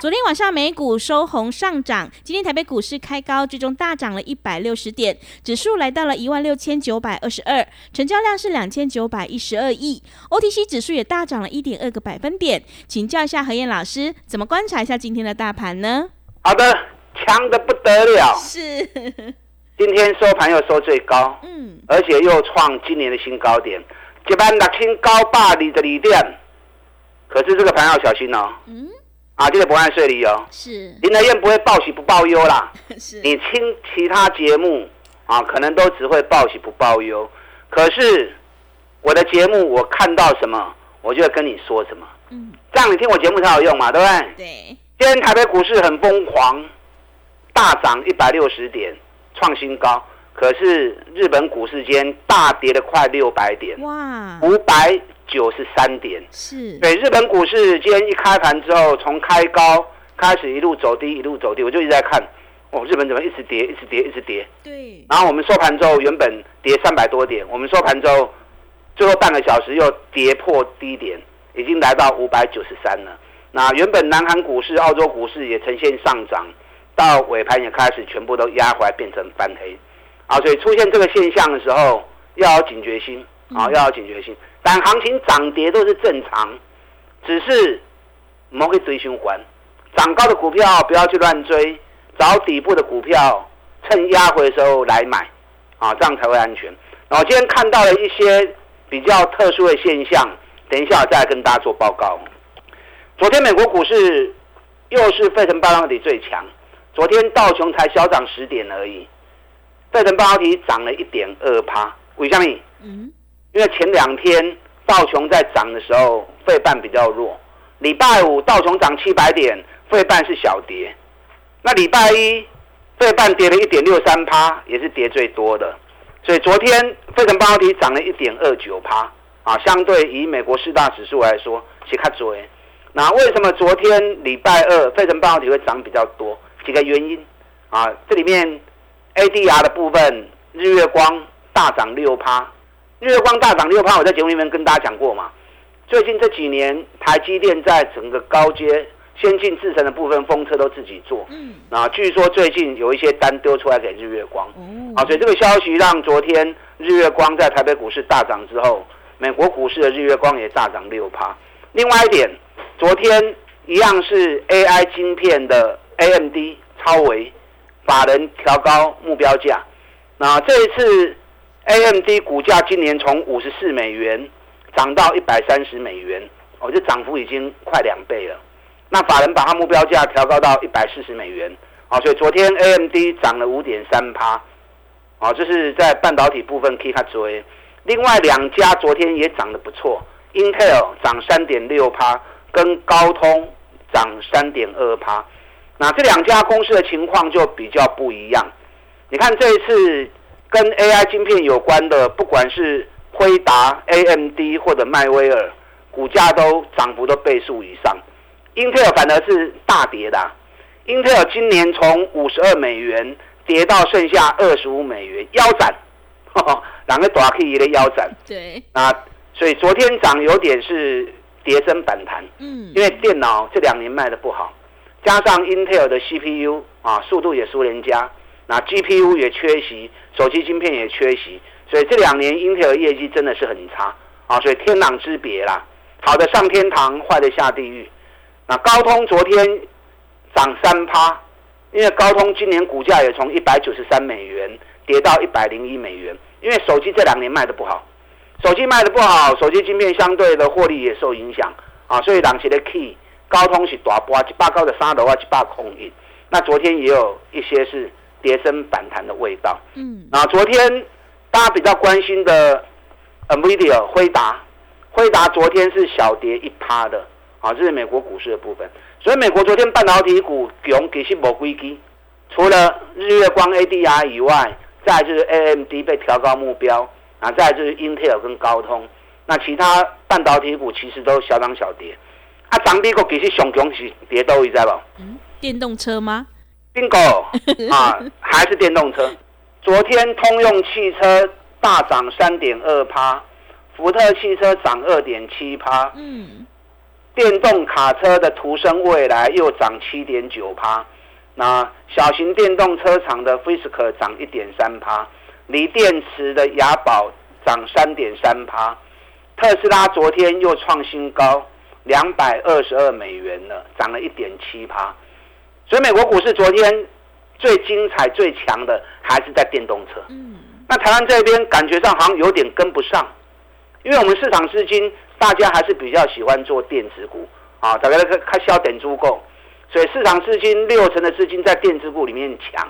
昨天晚上美股收红上涨，今天台北股市开高，最终大涨了一百六十点，指数来到了一万六千九百二十二，成交量是两千九百一十二亿，OTC 指数也大涨了一点二个百分点。请教一下何燕老师，怎么观察一下今天的大盘呢？好的，强的不得了，是，今天收盘又收最高，嗯，而且又创今年的新高点，一万六千高八里的里点，可是这个盘要小心哦，嗯。啊，这个不按税理哦。是林德燕不会报喜不报忧啦。是你听其他节目啊，可能都只会报喜不报忧。可是我的节目，我看到什么，我就会跟你说什么。嗯，这样你听我节目才有用嘛，对不对？对。今天台北股市很疯狂，大涨一百六十点，创新高。可是日本股市间大跌了快六百点。哇。五百。九十三点，是对日本股市今天一开盘之后，从开高开始一路走低，一路走低，我就一直在看，哦，日本怎么一直跌，一直跌，一直跌。对。然后我们收盘之后，原本跌三百多点，我们收盘之后，最后半个小时又跌破低点，已经来到五百九十三了。那原本南韩股市、澳洲股市也呈现上涨，到尾盘也开始全部都压回来，变成翻黑。啊，所以出现这个现象的时候，要有警觉心啊，要有警觉心。但行情涨跌都是正常，只是我们会追循环。涨高的股票不要去乱追，找底部的股票，趁压回的时候来买，啊，这样才会安全。然后今天看到了一些比较特殊的现象，等一下再来跟大家做报告。昨天美国股市又是费城半导体最强，昨天道琼才小涨十点而已，费城半导体涨了一点二趴，为什么？嗯。因为前两天道琼在涨的时候，费半比较弱。礼拜五道琼涨七百点，费半是小跌。那礼拜一费半跌了一点六三趴，也是跌最多的。所以昨天费城半导体涨了一点二九趴，啊，相对以美国四大指数来说是较多。那为什么昨天礼拜二费城半导体会涨比较多？几个原因啊，这里面 ADR 的部分，日月光大涨六趴。日月光大涨六趴，我在节目里面跟大家讲过嘛。最近这几年，台积电在整个高阶先进制程的部分，风车都自己做。嗯。啊，据说最近有一些单丢出来给日月光。哦。啊，所以这个消息让昨天日月光在台北股市大涨之后，美国股市的日月光也大涨六趴。另外一点，昨天一样是 AI 晶片的 AMD 超维法人调高目标价。那这一次。AMD 股价今年从五十四美元涨到一百三十美元，哦，这涨幅已经快两倍了。那法人把它目标价调高到一百四十美元，啊，所以昨天 AMD 涨了五点三趴，啊，这是在半导体部分可以看追。另外两家昨天也涨得不错，Intel 涨三点六趴，跟高通涨三点二趴。那这两家公司的情况就比较不一样。你看这一次。跟 AI 晶片有关的，不管是辉达、AMD 或者迈威尔，股价都涨幅都倍数以上。英特尔反而是大跌的，Intel 今年从五十二美元跌到剩下二十五美元，腰斩，两个大 K 的腰斩。对，啊，所以昨天涨有点是跌升反弹。嗯，因为电脑这两年卖的不好，加上 Intel 的 CPU 啊，速度也输人家。那 GPU 也缺席，手机晶片也缺席，所以这两年英特尔业绩真的是很差啊，所以天壤之别啦。好的上天堂，坏的下地狱。那高通昨天涨三趴，因为高通今年股价也从一百九十三美元跌到一百零一美元，因为手机这两年卖的不好，手机卖的不好，手机晶片相对的获利也受影响啊，所以两期的 key 高通是大波一百高的三楼啊，一百空印。那昨天也有一些是。跌升反弹的味道，嗯，啊，昨天大家比较关心的 NVIDIA 辉达，辉达昨天是小跌一趴的，啊，这是美国股市的部分。所以美国昨天半导体股强其实无规矩，除了日月光 ADR 以外，再就是 AMD 被调高目标，啊，再就是 Intel 跟高通，那其他半导体股其实都小涨小跌。啊，涨跌股其实上强是跌多，你知道不？嗯，电动车吗？Bingo 啊，还是电动车。昨天通用汽车大涨三点二趴，福特汽车涨二点七趴。嗯。电动卡车的途生未来又涨七点九趴，那小型电动车厂的 Fisker 涨一点三趴，锂电池的雅宝涨三点三趴，特斯拉昨天又创新高两百二十二美元了，涨了一点七趴。所以美国股市昨天最精彩、最强的还是在电动车。嗯，那台湾这边感觉上好像有点跟不上，因为我们市场资金。大家还是比较喜欢做电子股啊，大家开开销点足够，所以市场资金六成的资金在电子股里面抢，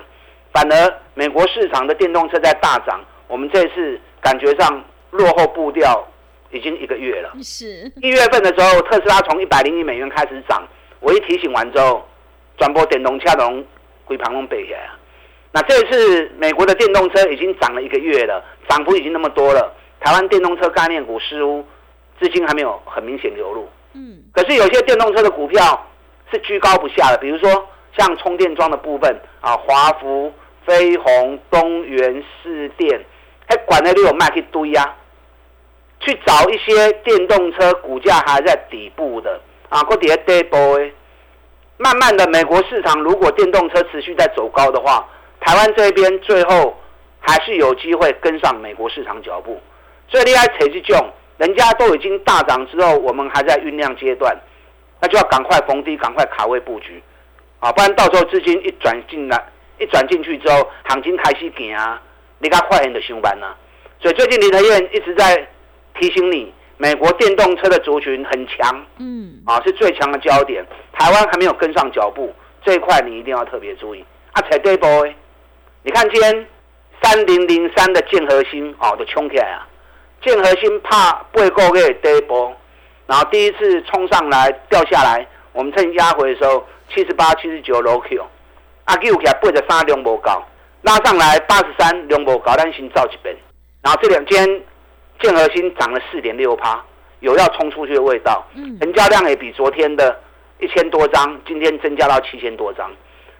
反而美国市场的电动车在大涨，我们这次感觉上落后步调已经一个月了。是一月份的时候，特斯拉从一百零一美元开始涨，我一提醒完之后，转播电动车龙回盘龙背起来那这次美国的电动车已经涨了一个月了，涨幅已经那么多了，台湾电动车概念股似乎。资金还没有很明显流入，嗯，可是有些电动车的股票是居高不下的，比如说像充电桩的部分啊，华福、飞鸿、东元、市电，还管的都有卖一堆啊，去找一些电动车股价还在底部的啊，或底下跌波诶，慢慢的美国市场如果电动车持续在走高的话，台湾这边最后还是有机会跟上美国市场脚步，所以你爱扯这种。人家都已经大涨之后，我们还在酝酿阶段，那就要赶快逢低，赶快卡位布局，啊，不然到时候资金一转进来，一转进去之后，行情开始行啊，你看快很的上班呐。所以最近林德燕一直在提醒你，美国电动车的族群很强，嗯，啊是最强的焦点，台湾还没有跟上脚步，这一块你一定要特别注意。啊，才对波，你看今天三零零三的建核心哦，都冲起来啊。建核心怕八个月跌波，然后第一次冲上来掉下来，我们趁压回的时候七十八、七十九落 Q，阿 Q 起来八十三量无高，拉上来八十三量无高，咱先造一遍，然后这两天建核心涨了四点六趴，有要冲出去的味道，成交量也比昨天的一千多张，今天增加到七千多张，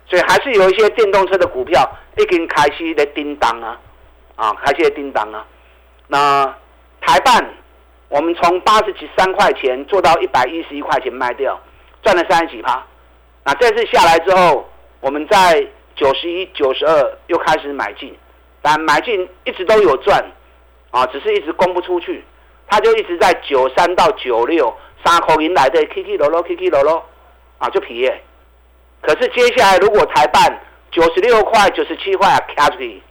所以还是有一些电动车的股票已经开始在叮当啊，啊，开始在叮当啊，那。台办，我们从八十几三块钱做到一百一十一块钱卖掉，赚了三十几趴。那这次下来之后，我们在九十一、九十二又开始买进，但买进一直都有赚，啊，只是一直供不出去。它就一直在九三到九六三口银来的 K K 罗罗 K K 罗罗，啊，就皮耶。可是接下来如果台办九十六块、九十七块啊卡出去，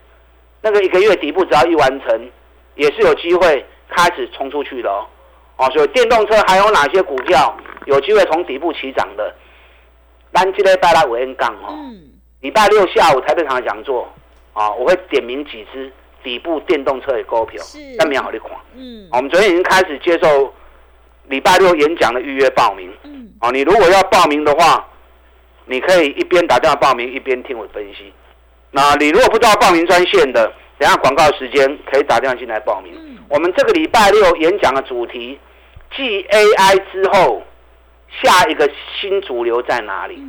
那个一个月底部只要一完成，也是有机会。开始冲出去了哦，所以电动车还有哪些股票有机会从底部起涨的？单今天拜拉维恩杠哦，礼拜六下午台北场讲座啊，我会点名几只底部电动车的股票，但没有好的款。嗯，我们昨天已经开始接受礼拜六演讲的预约报名。嗯，哦，你如果要报名的话，你可以一边打电话报名，一边听我分析。那你如果不知道报名专线的，等下广告时间可以打电话进来报名。嗯我们这个礼拜六演讲的主题，继 AI 之后，下一个新主流在哪里？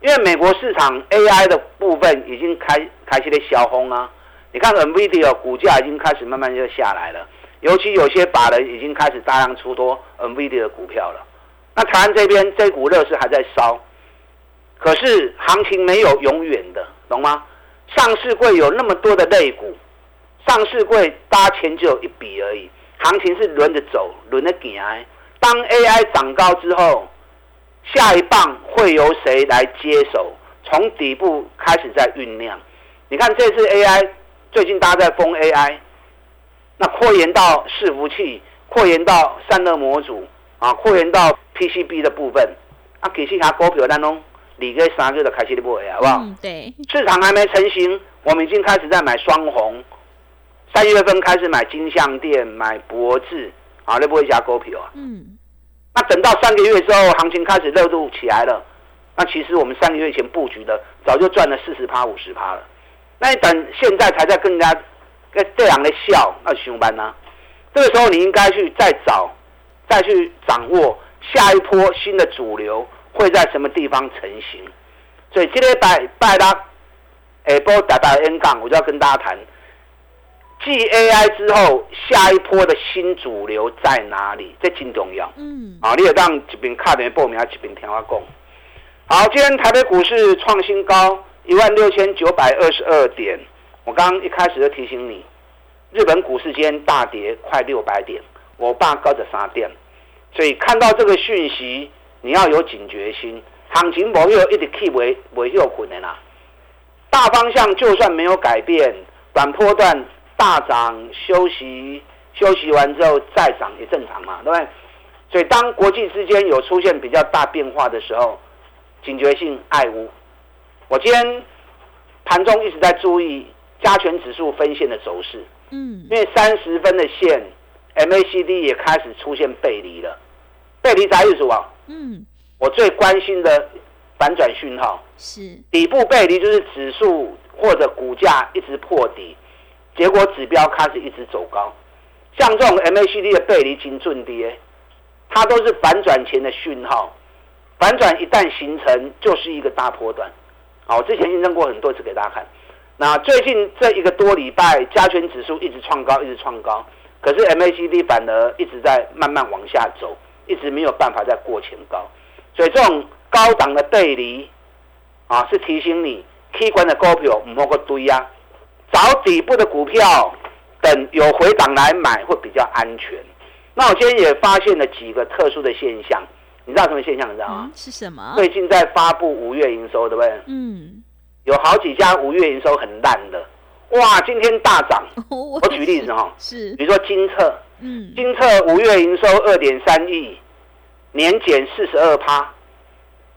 因为美国市场 AI 的部分已经开开始的小红啊，你看 NVIDIA 股价已经开始慢慢就下来了，尤其有些法人已经开始大量出多 NVIDIA 的股票了。那台湾这边这股热是还在烧，可是行情没有永远的，懂吗？上市会有那么多的类股。上市柜搭钱就有一笔而已，行情是轮着走，轮着行。当 AI 涨高之后，下一棒会由谁来接手？从底部开始在酝酿。你看这次 AI 最近大家在封 AI，那扩延到伺服器，扩延到散热模组啊，扩延到 PCB 的部分。啊，其实它股票当中，二个三个就开始的买，好不好？对。市场还没成型，我们已经开始在买双红。三月份开始买金项店、买博智，啊，那不会加股票啊。嗯，那等到三个月之后，行情开始热度起来了，那其实我们三个月前布局的，早就赚了四十趴、五十趴了。那你等现在才在跟人家跟这样的笑，那上班呢？这个时候你应该去再找，再去掌握下一波新的主流会在什么地方成型。所以今天拜拜啦，下波打打 N 杠，我就要跟大家谈，继 AI 之后，下一波的新主流在哪里？这真重要。嗯，啊，你也让一边卡边报名，一边听我讲。好，今天台北股市创新高一万六千九百二十二点。我刚刚一开始就提醒你，日本股市间大跌快六百点，我爸高着三点，所以看到这个讯息，你要有警觉心。行情没有一直 keep 为为有困的啦，大方向就算没有改变，短波段大涨休息，休息完之后再涨也正常嘛，对不对？所以当国际之间有出现比较大变化的时候，警觉性爱屋。我今天盘中一直在注意加权指数分线的走势，嗯，因为三十分的线 MACD 也开始出现背离了，背离啥意思啊？嗯，我最关心的反转讯号，是，底部背离就是指数或者股价一直破底，结果指标开始一直走高。像这种 MACD 的背离金准跌，它都是反转前的讯号。反转一旦形成，就是一个大波段。好，我之前印证过很多次给大家看。那最近这一个多礼拜，加权指数一直创高，一直创高，可是 MACD 反而一直在慢慢往下走，一直没有办法再过前高。所以这种高档的背离，啊，是提醒你 K 管的股票唔好个堆啊，找底部的股票，等有回档来买会比较安全。那我今天也发现了几个特殊的现象，你知道什么现象？你知道吗？嗯，是什么？最近在发布五月营收，对不对？嗯，有好几家五月营收很烂的，哇，今天大涨。我我举例子哈，是，比如说金策，嗯，金策五月营收二点三亿，年减四十二趴。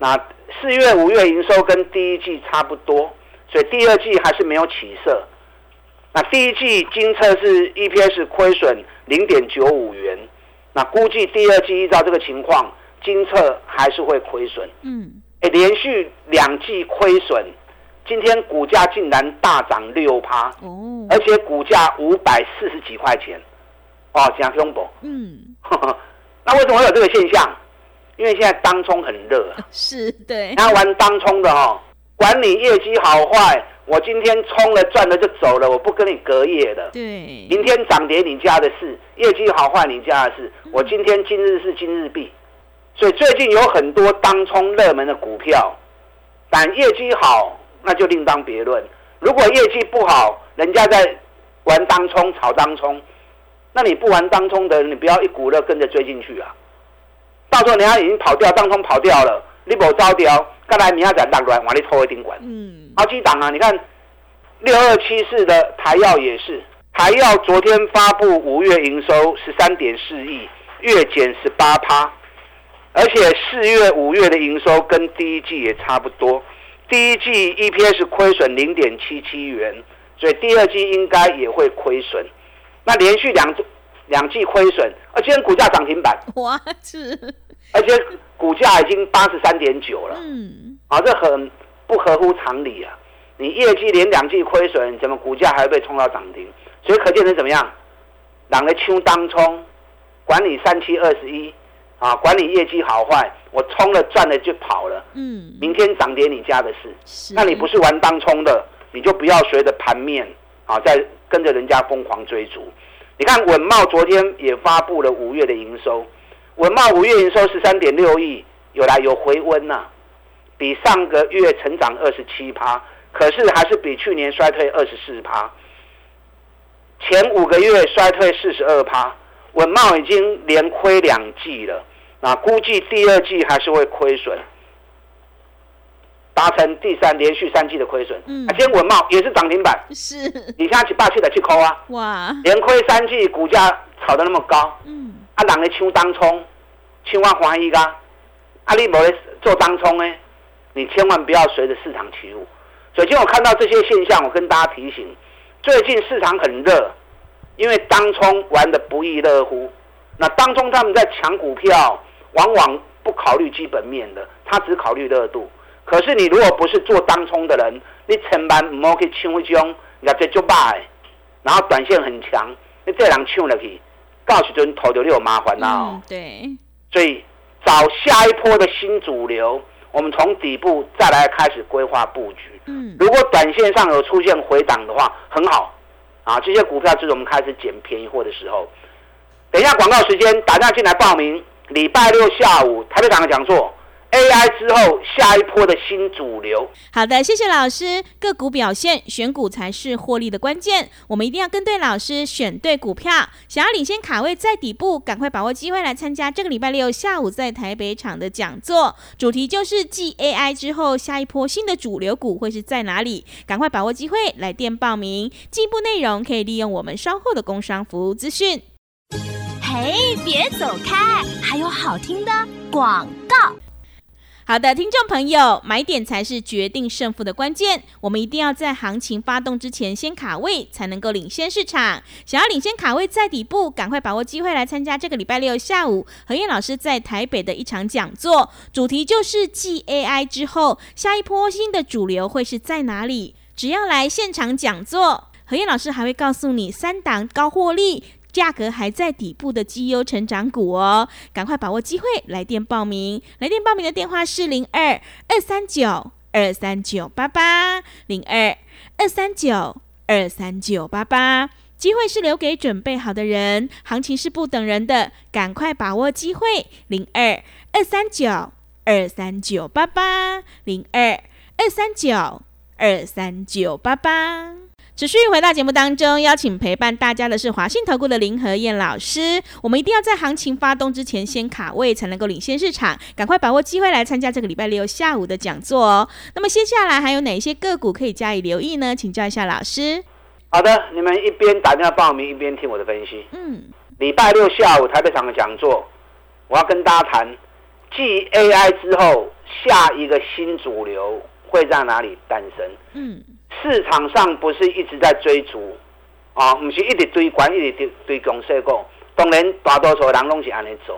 那四月、五月营收跟第一季差不多，所以第二季还是没有起色。那第一季金策是 EPS 亏损零点九五元，那估计第二季依照这个情况，金策还是会亏损。嗯，哎，连续两季亏损，今天股价竟然大涨六趴，哦，而且股价五百四十几块钱，哦，讲恐怖。嗯，那为什么会有这个现象？因为现在当冲很热啊，是对，那玩当冲的哦，管你业绩好坏，我今天冲了赚了就走了，我不跟你隔夜的。对，明天涨跌你家的事，业绩好坏你家的事，我今天今日是今日毕。所以最近有很多当冲热门的股票，但业绩好那就另当别论。如果业绩不好，人家在玩当冲炒当冲，那你不玩当冲的，你不要一股热跟着追进去啊！到时候人家已经跑掉，当冲跑掉了，你无招掉，刚来明仔载落来往你拖一顶管。嗯，好几档啊！你看六二七四的台药也是，台药昨天发布五月营收十三点四亿，月减十八趴，而且四月、五月的营收跟第一季也差不多，第一季 EPS 亏损零点七七元，所以第二季应该也会亏损。那连续两两季亏损，而今天股价涨停板，哇，是，而且股价已经八十三点九了。嗯，啊，这很不合乎常理啊！你业绩连两季亏损，怎么股价还会被冲到涨停？所以可见成怎么样？两个秋当冲，管理三七二十一啊，管理业绩好坏，我冲了赚了就跑了，嗯，明天涨跌你家的事。是，那你不是玩当冲的，你就不要随着盘面啊，在跟着人家疯狂追逐。你看稳茂昨天也发布了五月的营收，稳茂五月营收十三点六亿，有来有回温呐、比上个月成长二十七趴，可是还是比去年衰退二十四趴。前五个月衰退四十二趴，稳茂已经连亏两季了，那估计第二季还是会亏损，达成第三连续三季的亏损。嗯啊，今天稳茂也是涨停板，是，你现在去霸气的去抠啊，哇，连亏三季，股价炒得那么高，嗯，啊，人咧抢当冲，千万欢喜噶，啊，你无咧做当冲呢，你千万不要随着市场起舞。所以今天我看到这些现象，我跟大家提醒，最近市场很热，因为当冲玩的不亦乐乎。那当中他们在抢股票，往往不考虑基本面的，他只考虑热度。可是你如果不是做当冲的人，你千万唔好去抢一种，业绩就败，然后短线很强，你这人抢了去，到时阵头就有麻烦啦。对。所以找下一波的新主流，我们从底部再来开始规划布局。嗯。如果短线上有出现回档的话，很好。啊，这些股票就是我们开始捡便宜货的时候。等一下，广告时间，打电话进来报名。礼拜六下午台北场的讲座，AI 之后下一波的新主流。好的，谢谢老师。个股表现，选股才是获利的关键。我们一定要跟对老师，选对股票。想要领先卡位在底部，赶快把握机会来参加这个礼拜六下午在台北场的讲座。主题就是继 AI 之后，下一波新的主流股会是在哪里？赶快把握机会来电报名。进一步内容可以利用我们稍后的工商服务资讯。嘿，别走开！还有好听的广告。好的，听众朋友，买点才是决定胜负的关键。我们一定要在行情发动之前先卡位，才能够领先市场。想要领先卡位在底部，赶快把握机会来参加这个礼拜六下午何燕老师在台北的一场讲座，主题就是继 AI 之后，下一波新的主流会是在哪里？只要来现场讲座，何燕老师还会告诉你三档高获利。价格还在底部的绩优成长股哦，赶快把握机会，来电报名。来电报名的电话是零二二三九二三九八八零二二三九二三九八八。机会是留给准备好的人，行情是不等人的，赶快把握机会。零二二三九二三九八八零二二三九二三九八八。持续回到节目当中，邀请陪伴大家的是华信投顾的林和燕老师。我们一定要在行情发动之前先卡位，才能够领先市场。赶快把握机会来参加这个礼拜六下午的讲座哦。那么接下来还有哪些个股可以加以留意呢？请教一下老师。好的，你们一边打电话报名，一边听我的分析。嗯，礼拜六下午台北场的讲座，我要跟大家谈，继 AI 之后，下一个新主流会在哪里诞生？嗯。市场上不是一直在追逐，啊，不是一直追关，一直追追公司股。当然，大多数人拢是安尼走，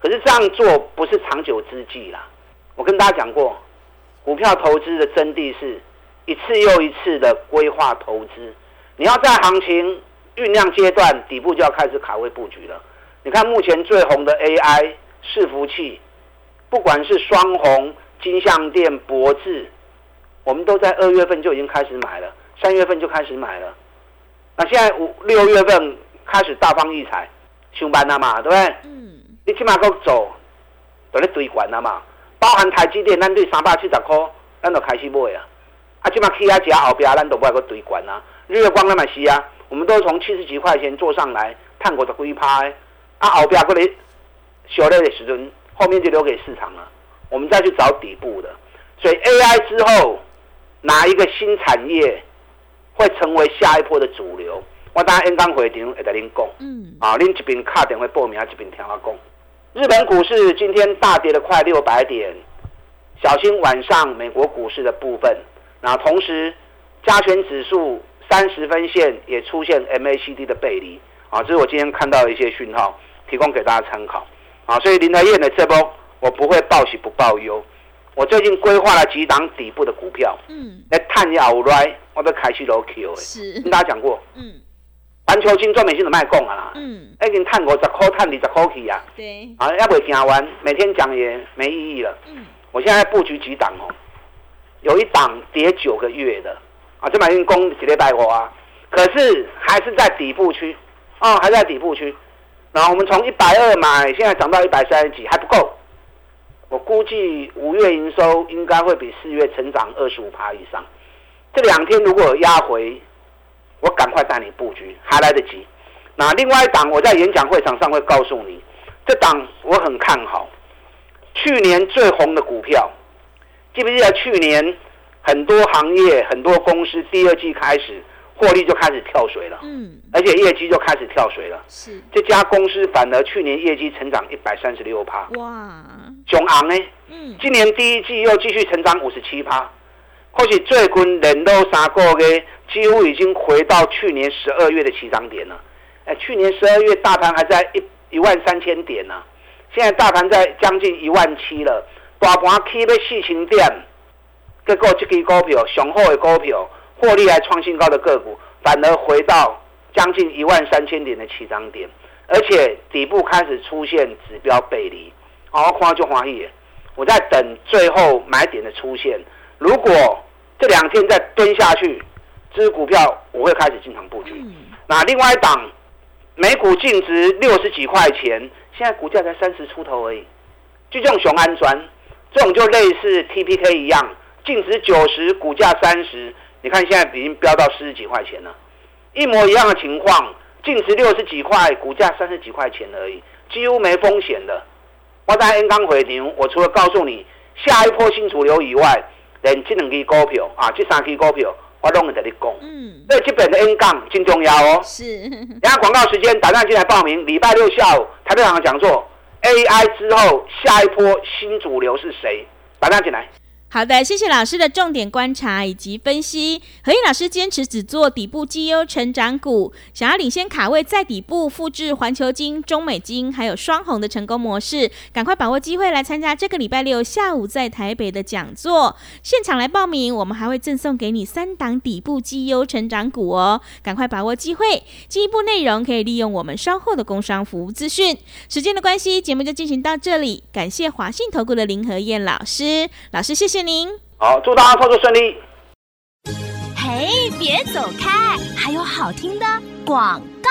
可是这样做不是长久之计啦。我跟大家讲过，股票投资的真谛是一次又一次的规划投资。你要在行情酝酿阶段，底部就要开始卡位布局了。你看目前最红的 AI 伺服器，不管是双红、金相店、博智。我们都在二月份就已经开始买了，三月份就开始买了。那现在五六月份开始大放异彩，上班了嘛，对不对？嗯。你起码够走，都咧堆管了嘛。包含台积电，咱对三百七十块，咱都开始买啊。啊，起码起啊价后边，咱都不爱个堆管啊。日月光那么是啊，我们都从七十几块钱做上来，探过的龟拍，啊后边过来小类的时阵，后面就留给市场了。我们再去找底部的，所以 AI 之后。哪一个新产业会成为下一波的主流？我等下演讲会场会跟您讲。嗯，啊，您这边卡电话报名，这边听我讲。日本股市今天大跌了快六百点，小心晚上美国股市的部分。那同时，加权指数三十分线也出现 MACD 的背离。啊，这是我今天看到的一些讯号，提供给大家参考。啊，所以林德燕的这波，我不会报喜不报忧。我最近规划了几档底部的股票，嗯，来探一下未来，我都开始落 Q 是。跟大家讲过，嗯，环球金专美金的卖供啊，嗯，已经探五十块，探二十块去啊，对，啊，要不讲完，每天讲也没意义了，嗯，我现在布局几档哦，有一档跌九个月的，啊，这买进攻几列百货啊，可是还是在底部区，哦，还在底部区，然后我们从一百二买，现在涨到一百三十几，还不够。我估计五月营收应该会比四月成长二十五趴以上。这两天如果有压回，我赶快带你布局，还来得及。那另外一档，我在演讲会场上会告诉你，这档我很看好。去年最红的股票，记不记得去年很多行业、很多公司第二季开始。获利就开始跳水了，嗯，而且业绩就开始跳水了。是。这家公司反而去年业绩成长一百三十六趴，哇，雄昂呢？嗯，今年第一季又继续成长五十七趴，或许最近连都三个月几乎已经回到去年十二月的起涨点了。哎，去年十二月大盘还在一一万三千点呢，现在大盘在将近一万七了，大盘起要四千点，结果这支股票雄厚的股票，获利还创新高的个股，反而回到将近一万三千点的起涨点，而且底部开始出现指标背离，好，看就欢喜。我在等最后买点的出现，如果这两天再蹲下去，这支股票我会开始进场布局。那另外一档，每股净值六十几块钱，现在股价才三十出头而已，就这种雄安砖，这种就类似 TPK 一样，净值九十，股价三十，你看现在已经飙到四十几块钱了，一模一样的情况，净值六十几块，股价三十几块钱而已，几乎没风险的。我在 N 刚回牛，我除了告诉你下一波新主流以外，连这两支股票啊，这三支股票我拢会跟你讲。嗯，所以这边的 N 杠真重要哦。是。然后广告时间，打电进来报名。礼拜六下午台北场的讲座，AI 之后下一波新主流是谁？打电进来。好的，谢谢老师的重点观察以及分析。何毅老师坚持只做底部绩优成长股，想要领先卡位在底部，复制环球金、中美金还有双红的成功模式，赶快把握机会来参加这个礼拜六下午在台北的讲座，现场来报名，我们还会赠送给你三档底部绩优成长股哦，赶快把握机会。进一步内容可以利用我们稍后的工商服务资讯。时间的关系，节目就进行到这里，感谢华信投顾的林和燕老师，老师谢谢。您好，祝大家操作顺利。嘿，别走开，还有好听的广告。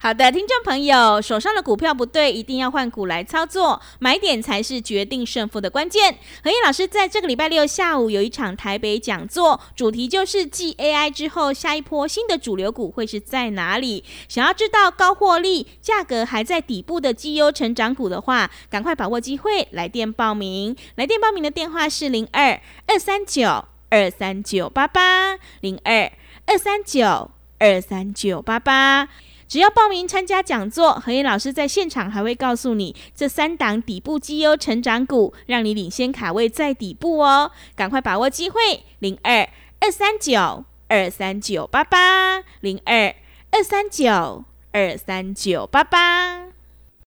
好的，听众朋友，手上的股票不对，一定要换股来操作，买点才是决定胜负的关键。何燕老师在这个礼拜六下午有一场台北讲座，主题就是继 AI 之后，下一波新的主流股会是在哪里？想要知道高获利、价格还在底部的绩优成长股的话，赶快把握机会，来电报名。来电报名的电话是零二二三九二三九八八零二二三九二三九八八。只要报名参加讲座，何燕老师在现场还会告诉你这三档底部绩优成长股，让你领先卡位在底部哦！赶快把握机会，零二二三九二三九八八，零二二三九二三九八八。